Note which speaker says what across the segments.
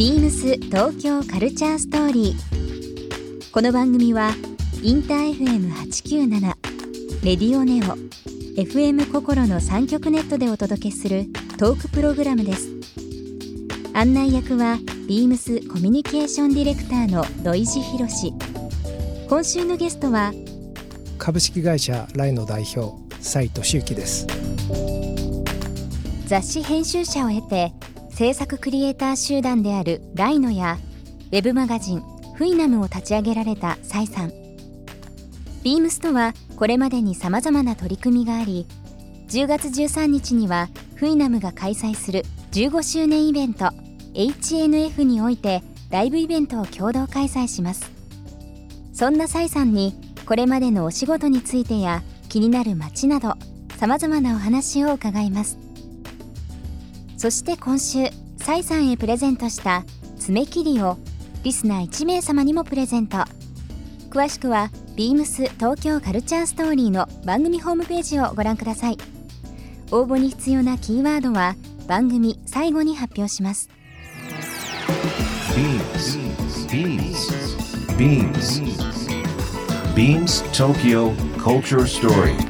Speaker 1: ビームス東京カルチャーストーリー。この番組はインター FM897 レディオネオ FM 心の三極ネットでお届けするトークプログラムです。案内役はビームスコミュニケーションディレクターの土井博志。今週のゲストは
Speaker 2: 株式会社ライの代表斉藤修樹です
Speaker 1: 雑誌編集者を経て制作クリエイター集団であるライノやウェブマガジンフイナムを立ち上げられた崔さん。ビームスとはこれまでに様々な取り組みがあり10月13日にはフイナムが開催する15周年イベント HNF においてライブイベントを共同開催します。そんな崔さんにこれまでのお仕事についてや気になる街などさまざまなお話を伺います。そして今週崔さんへプレゼントした爪切りをリスナー1名様にもプレゼント。詳しくはビームス東京カルチャーストーリーの番組ホームページをご覧ください。応募に必要なキーワードは番組最後に発表します。
Speaker 3: Beams Beams Beams Tokyo Culture Story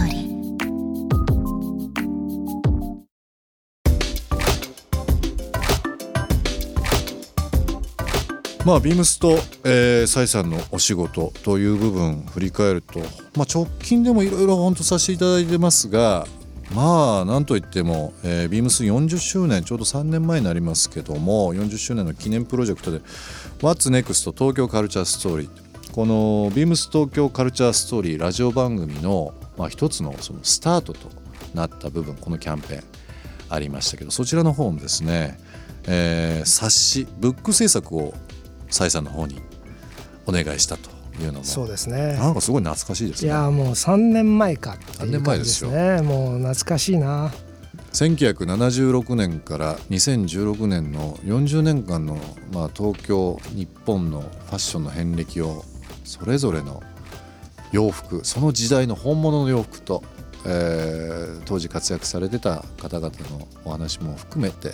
Speaker 4: リー。
Speaker 5: まあ、ビームスと、えー、サイさんのお仕事という部分振り返ると、まあ、直近でもいろいろ本当させていただいてますがまあなんといっても、えー、ビームス40周年ちょうど3年前になりますけども40周年の記念プロジェクトで「What's Next? 東京カルチャーストーリー」このビームス東京カルチャーストーリーラジオ番組の、まあ、一つのそのスタートとなった部分このキャンペーンありましたけどそちらの方もですね、えー、冊子ブック制作をサイさんの方にお願いしたというのも。
Speaker 2: そうですね。
Speaker 5: なんかすごい懐かしいですね。
Speaker 2: いやもう3年前かって
Speaker 5: 3
Speaker 2: いう
Speaker 5: 年前で
Speaker 2: 感じですす
Speaker 5: よ。
Speaker 2: ねもう懐かしいな。
Speaker 5: 1976年から2016年の40年間の、まあ、東京日本のファッションの遍歴をそれぞれの洋服その時代の本物の洋服と、えー当時活躍されてた方々のお話も含めて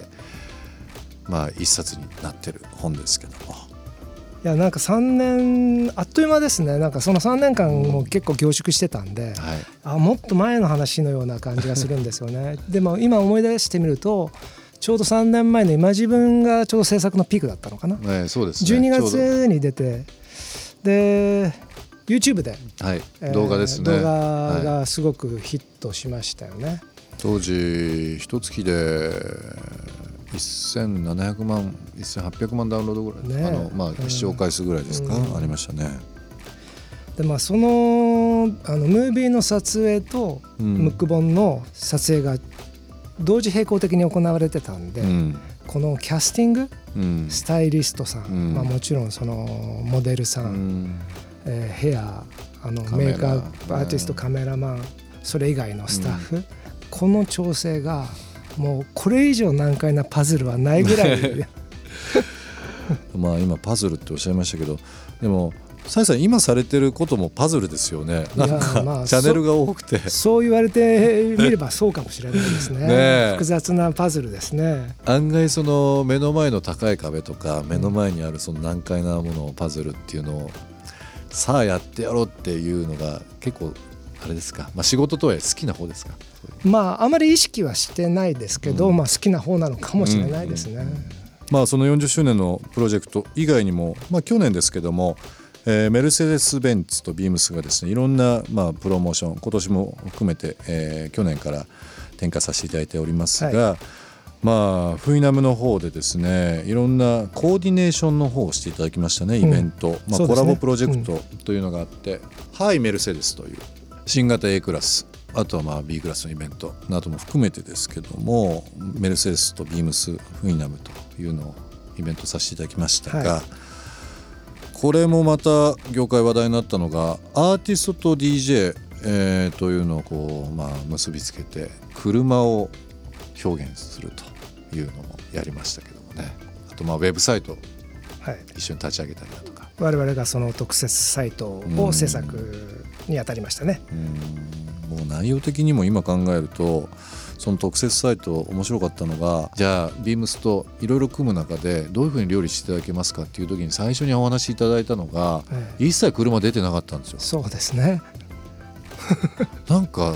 Speaker 5: まあ一冊になってる本ですけども。
Speaker 2: いやなんか3年あっという間ですね。なんかその3年間も結構凝縮してたんで、
Speaker 5: はい。
Speaker 2: あもっと前の話のような感じがするんですよね。でも今思い出してみるとちょうど3年前の今自分がちょうど制作のピークだったのかな、
Speaker 5: えーそうですね。
Speaker 2: 12
Speaker 5: ちょうど
Speaker 2: 月に出てで YouTube で、
Speaker 5: はい。
Speaker 2: えー
Speaker 5: 動画ですね、
Speaker 2: 動画
Speaker 5: はい。
Speaker 2: がすごくヒットしましたよね、
Speaker 5: 当時一月で1700万1800万ダウンロードぐらい、
Speaker 2: ねえ。
Speaker 5: あのまあ
Speaker 2: うん。
Speaker 5: 視聴回数ぐらいですか、
Speaker 2: うん。
Speaker 5: ありましたね、
Speaker 2: でまあそのあのムービーの撮影と
Speaker 5: うん。
Speaker 2: ムック本の撮影が同時並行的に行われてたんで、
Speaker 5: うん。
Speaker 2: このキャスティング
Speaker 5: うん。
Speaker 2: スタイリストさん、
Speaker 5: うん。
Speaker 2: まあ、もちろんそのモデルさ、
Speaker 5: うん。ん
Speaker 2: えーヘアあの
Speaker 5: カメラ。
Speaker 2: メイクアーティスト、
Speaker 5: うん
Speaker 2: カメラマンそれ以外のスタッフ、この調整がもうこれ以上難解なパズルはないぐらい。
Speaker 5: まあ今パズルっておっしゃいましたけどでもサイさん今されてることもパズルですよね。なんか、
Speaker 2: まあ
Speaker 5: チャンネルが多くて。
Speaker 2: そう言われてみればそうかもしれないですね。
Speaker 5: ねえ。
Speaker 2: 複雑なパズルですね。
Speaker 5: 案外その目の前の高い壁とか目の前にあるその難解なものをパズルっていうのをさあやってやろうっていうのが結構あれですか、まあ、仕事とはいえ好きな方ですか。
Speaker 2: まああまり意識はしてないですけど、
Speaker 5: うん。
Speaker 2: まあ好きな方なのかもしれないですね、
Speaker 5: まあその40周年のプロジェクト以外にも、まあ、去年ですけども、えーメルセデス・ベンツとビームスがですねいろんな、まあ、プロモーション今年も含めて、えー去年から展開させていただいておりますが、まあフイナムの方でですねいろんなコーディネーションの方をしていただきましたねイベント、まあ、
Speaker 2: そうですね。
Speaker 5: コラボプロジェクトというのがあって「ハイメルセデス」という新型 A クラスあとはまあ B クラスのイベントなども含めてですけどもメルセデスとビームスフイナムというのをイベントさせていただきましたが、
Speaker 2: は
Speaker 5: これもまた業界話題になったのがアーティストと DJ、えー、というのをこう、まあ、結びつけて車を表現するというのもやりましたけどもね。あとまあウェブサイト
Speaker 2: はい、
Speaker 5: 一緒に立ち上げたりだとか。
Speaker 2: 我々がその特設サイトを制作に当たりましたね。
Speaker 5: うんもう内容的にも今考えるとその特設サイト面白かったのがじゃあビームスといろいろ組む中でどういうふうに料理していただけますかっていう時に最初にお話しいただいたのが
Speaker 2: ええ
Speaker 5: 一切車出てなかったんですよ。
Speaker 2: そうですね。
Speaker 5: なんか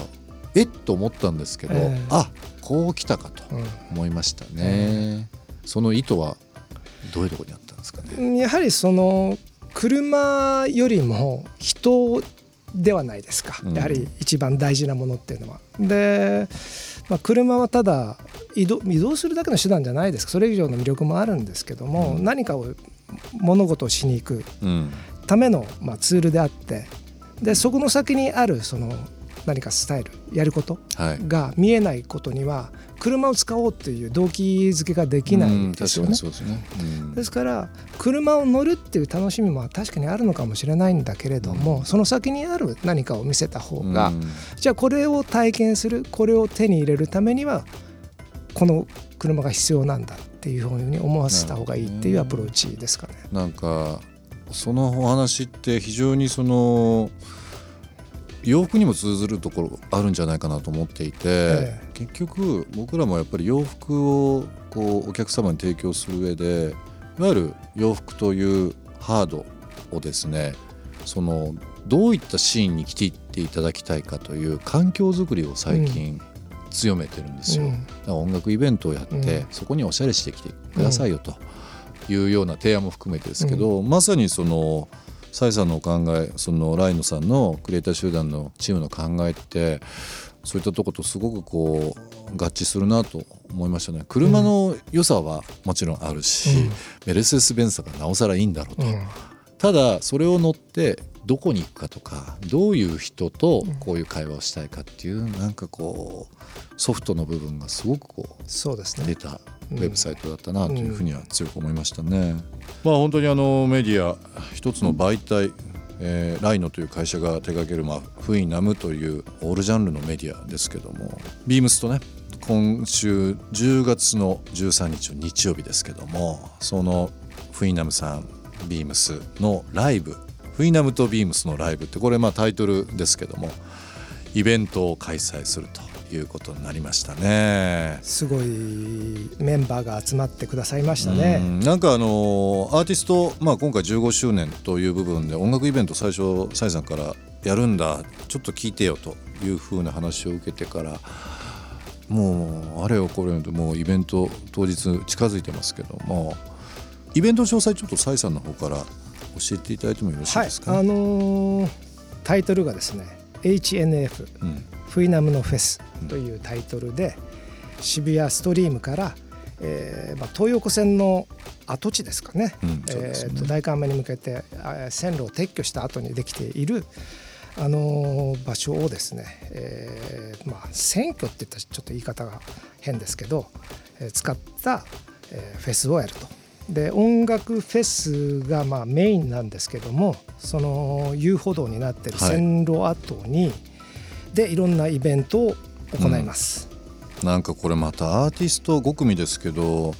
Speaker 5: えっと思ったんですけど、
Speaker 2: ええ
Speaker 5: あこう来たかと
Speaker 2: うん
Speaker 5: 思いましたね。その意図はどういうところにあったんですかね？
Speaker 2: やはりその車よりも人ではないですか、
Speaker 5: うん。
Speaker 2: やはり一番大事なものっていうのは。で、まあ、車はただ移動移動するだけの手段じゃないです。それ以上の魅力もあるんですけども、
Speaker 5: うん。
Speaker 2: 何かを物事をしに行く
Speaker 5: うん。
Speaker 2: ための、まあ、ツールであってでそこの先にあるその何かスタイルやること
Speaker 5: はい。
Speaker 2: が見えないことには車を使おうっていう動機づけができないですよね。ですから車を乗るっていう楽しみも確かにあるのかもしれないんだけれども、その先にある何かを見せた方が、
Speaker 5: うん。
Speaker 2: じゃあこれを体験するこれを手に入れるためにはこの車が必要なんだっていうふうに思わせた方がいいっていうアプローチですかね。
Speaker 5: なんかそのお話って非常にその洋服にも通ずるところあるんじゃないかなと思っていて、
Speaker 2: え
Speaker 5: 結局僕らもやっぱり洋服をこうお客様に提供する上でいわゆる洋服というハードをですねそのどういったシーンに来ていっていただきたいかという環境づくりを最近強めてるんですよ。
Speaker 2: うん。
Speaker 5: だから音楽イベントをやって、
Speaker 2: うん。
Speaker 5: そこにおしゃれしてきてくださいよというような提案も含めてですけど、まさにそのサイさんのお考えそのライノさんのクリエイター集団のチームの考えってそういったとことすごくこう合致するなと思いましたね。車の良さはもちろんあるし、メルセデス・ベンツがなおさらいいんだろうと、
Speaker 2: うん。
Speaker 5: ただそれを乗ってどこに行くかとかどういう人とこういう会話をしたいかっていうなんかこうソフトの部分がすごくこう
Speaker 2: そうですね。
Speaker 5: 出たウェブサイトだったなというふうには強く思いましたね。まあ本当にあのメディア一つの媒体、えーライノという会社が手掛ける、まあ、フイナムというオールジャンルのメディアですけども。ビームスとね。今週10月の13日の日曜日ですけどもそのフイナムさんビームスのライブ。フイナムとビームスのライブってこれまあタイトルですけどもイベントを開催するということになりましたね。
Speaker 2: すごいメンバーが集まってくださいましたね。
Speaker 5: うんなんかあのアーティスト、まあ、今回15周年という部分で音楽イベント最初サイさんからやるんだちょっと聞いてよというふうな話を受けてからもうあれよこれよともうイベント当日近づいてますけどもイベントの詳細ちょっとサイさんの方から教えていただいてもよろしい
Speaker 2: はい
Speaker 5: です、か、
Speaker 2: あのータイトルがですね HNF
Speaker 5: うん。
Speaker 2: フイナムのフェスというタイトルで、渋谷ストリームから、えーまあ、東横線の跡地ですかね,、
Speaker 5: うん
Speaker 2: えーと代官山に向けてあ線路を撤去した後にできている、あのー場所をですね、えーまあ、選挙って言ったらちょっと言い方が変ですけど、えー使った、えーフェスをやると。で音楽フェスがまあメインなんですけどもその遊歩道になってる
Speaker 5: はい。
Speaker 2: 線路跡に、でいろんなイベントを行います。
Speaker 5: なんかこれまたアーティスト5組ですけど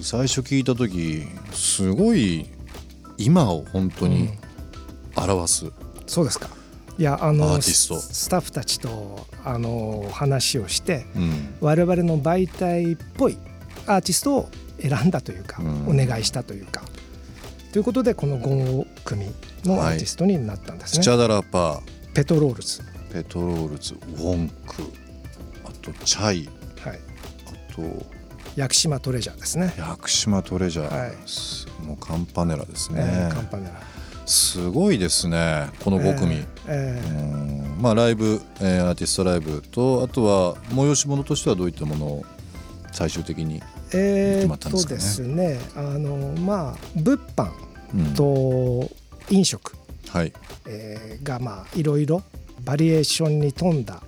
Speaker 5: 最初聞いた時すごい今を本当に表す、
Speaker 2: そうですか。いやあの
Speaker 5: アーティスト。
Speaker 2: ススタッフたちとあの話をして
Speaker 5: うん。
Speaker 2: 我々の媒体っぽいアーティストを選んだというか、
Speaker 5: うん。
Speaker 2: お願いしたというか。ということでこの5組のアーティストになったんですね。
Speaker 5: スチャダラパー。
Speaker 2: ペトロールズ、
Speaker 5: ペトロールズ WONK。あと CHAI。
Speaker 2: はい、
Speaker 5: あと
Speaker 2: 屋久島トレジャーですね。
Speaker 5: 屋久島トレジャー、
Speaker 2: はい。
Speaker 5: すもうカンパネラですね、
Speaker 2: えーカンパネラ。
Speaker 5: すごいですねこの5組、
Speaker 2: えーえー
Speaker 5: うん。まあライブ、えーアーティストライブとあとは催し物としてはどういったものを最終的に、
Speaker 2: え
Speaker 5: っ
Speaker 2: とですねあのまあ物販
Speaker 5: うん
Speaker 2: と飲食、
Speaker 5: はい。
Speaker 2: えーがまあいろいろバリエーションに富んだ、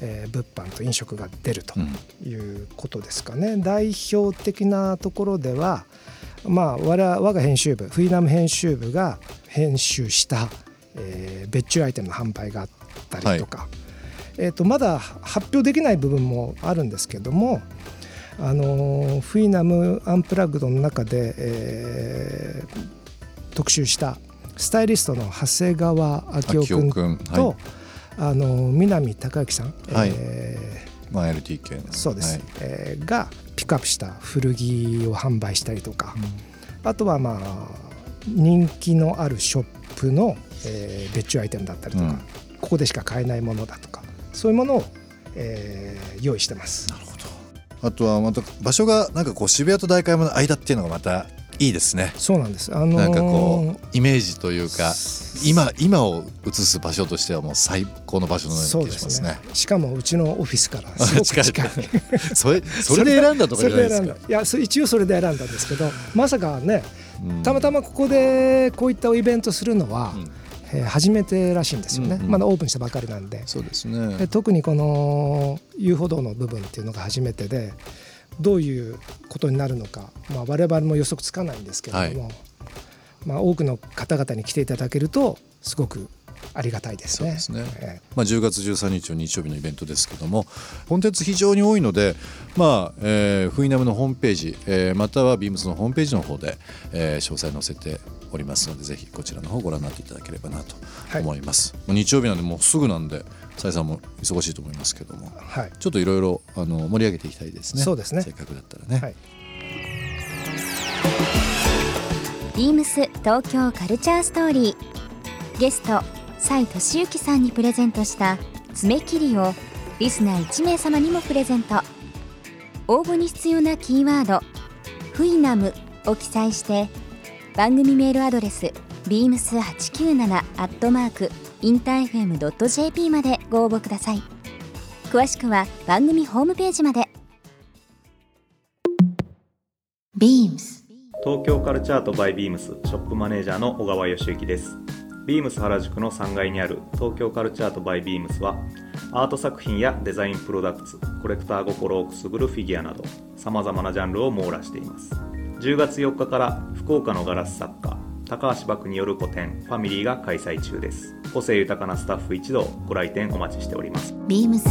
Speaker 2: えー物販と飲食が出ると
Speaker 5: うん。
Speaker 2: いうことですかね。代表的なところではまあ我々我が編集部フィーナム編集部が編集した、えー別注アイテムの販売があったりとか、えー、とまだ発表できない部分もあるんですけども、あのーフィーナムアンプラグドの中で、えー特集したスタイリストの長谷川明夫君
Speaker 5: 君
Speaker 2: と、
Speaker 5: はい。
Speaker 2: あのー南孝之さん、
Speaker 5: はい。
Speaker 2: え
Speaker 5: まあ、LTK の
Speaker 2: ーそうです、
Speaker 5: はい。
Speaker 2: えーがピックアップした古着を販売したりとか、あとはまあ人気のあるショップの、えー別注アイテムだったりとか、
Speaker 5: うん。
Speaker 2: ここでしか買えないものだとか。そういうものを、えー用意してます。
Speaker 5: あとはまた場所がなんかこう渋谷と代官山の間っていうのがまたいいですね
Speaker 2: そうなんです。あのー
Speaker 5: なんかこうイメージというか今今を映す場所としてはもう最高の場所のような気がしますす
Speaker 2: ね
Speaker 5: ね。
Speaker 2: しかもうちのオフィスからすごく近い。
Speaker 5: それそれで選んだとかじゃないですか
Speaker 2: それで選んだ。いやそ一応それで選んだんですけどまさかね
Speaker 5: うん
Speaker 2: たまたまここでこういったイベントするのは、
Speaker 5: うん
Speaker 2: えー初めてらしいんですよね、
Speaker 5: うんうん。
Speaker 2: まだオープンしたばかりなんで。
Speaker 5: そうです
Speaker 2: で
Speaker 5: ね。
Speaker 2: 特にこの遊歩道の部分っていうのが初めてでどういうことになるのか、まあ、我々も予測つかないんですけれども、まあ、多くの方々に来ていただけるとすごくありがたいですね。
Speaker 5: そうですね。
Speaker 2: え
Speaker 5: まあ、10月13日の日曜日のイベントですけどもコンテンツ非常に多いので、まあえーフイナムのホームページ、えーまたはビームスのホームページの方で、えー詳細載せておりますのでぜひこちらの方ご覧になっていただければなと
Speaker 2: はい。
Speaker 5: 思います、もう日曜日なんでもうすぐなんでさえさんも忙しいと思いますけども
Speaker 2: はい。
Speaker 5: ちょっといろいろあの盛り上げていきたいですね。
Speaker 2: そうですね。
Speaker 5: せっかくだったらね、
Speaker 2: はい。
Speaker 1: ビームス東京カルチャーストーリー。ゲスト蔡俊之さんにプレゼントした爪切りをリスナー1名様にもプレゼント。応募に必要なキーワード「フイナム」を記載して番組メールアドレス beams897 アットマークインター FM.jp までご応募ください。詳しくは番組ホームページまで。
Speaker 4: beams
Speaker 6: 東京カルチャートバイビームスショップマネージャーの小川義之ですビームス原宿の3階にある東京カルチャートバイビームスはアート作品やデザインプロダクツコレクター心をくすぐるフィギュアなどさまざまなジャンルを網羅しています。10月4日から福岡のガラス作家高橋漠による個展ファミリーが開催中です。個性豊かなスタッフ一同ご来店お待ちしております。
Speaker 4: beams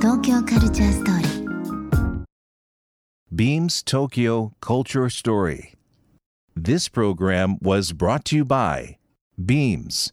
Speaker 4: 東京カルチャーストーリー。
Speaker 3: Beams Tokyo Culture Story. This program was brought to you by Beams.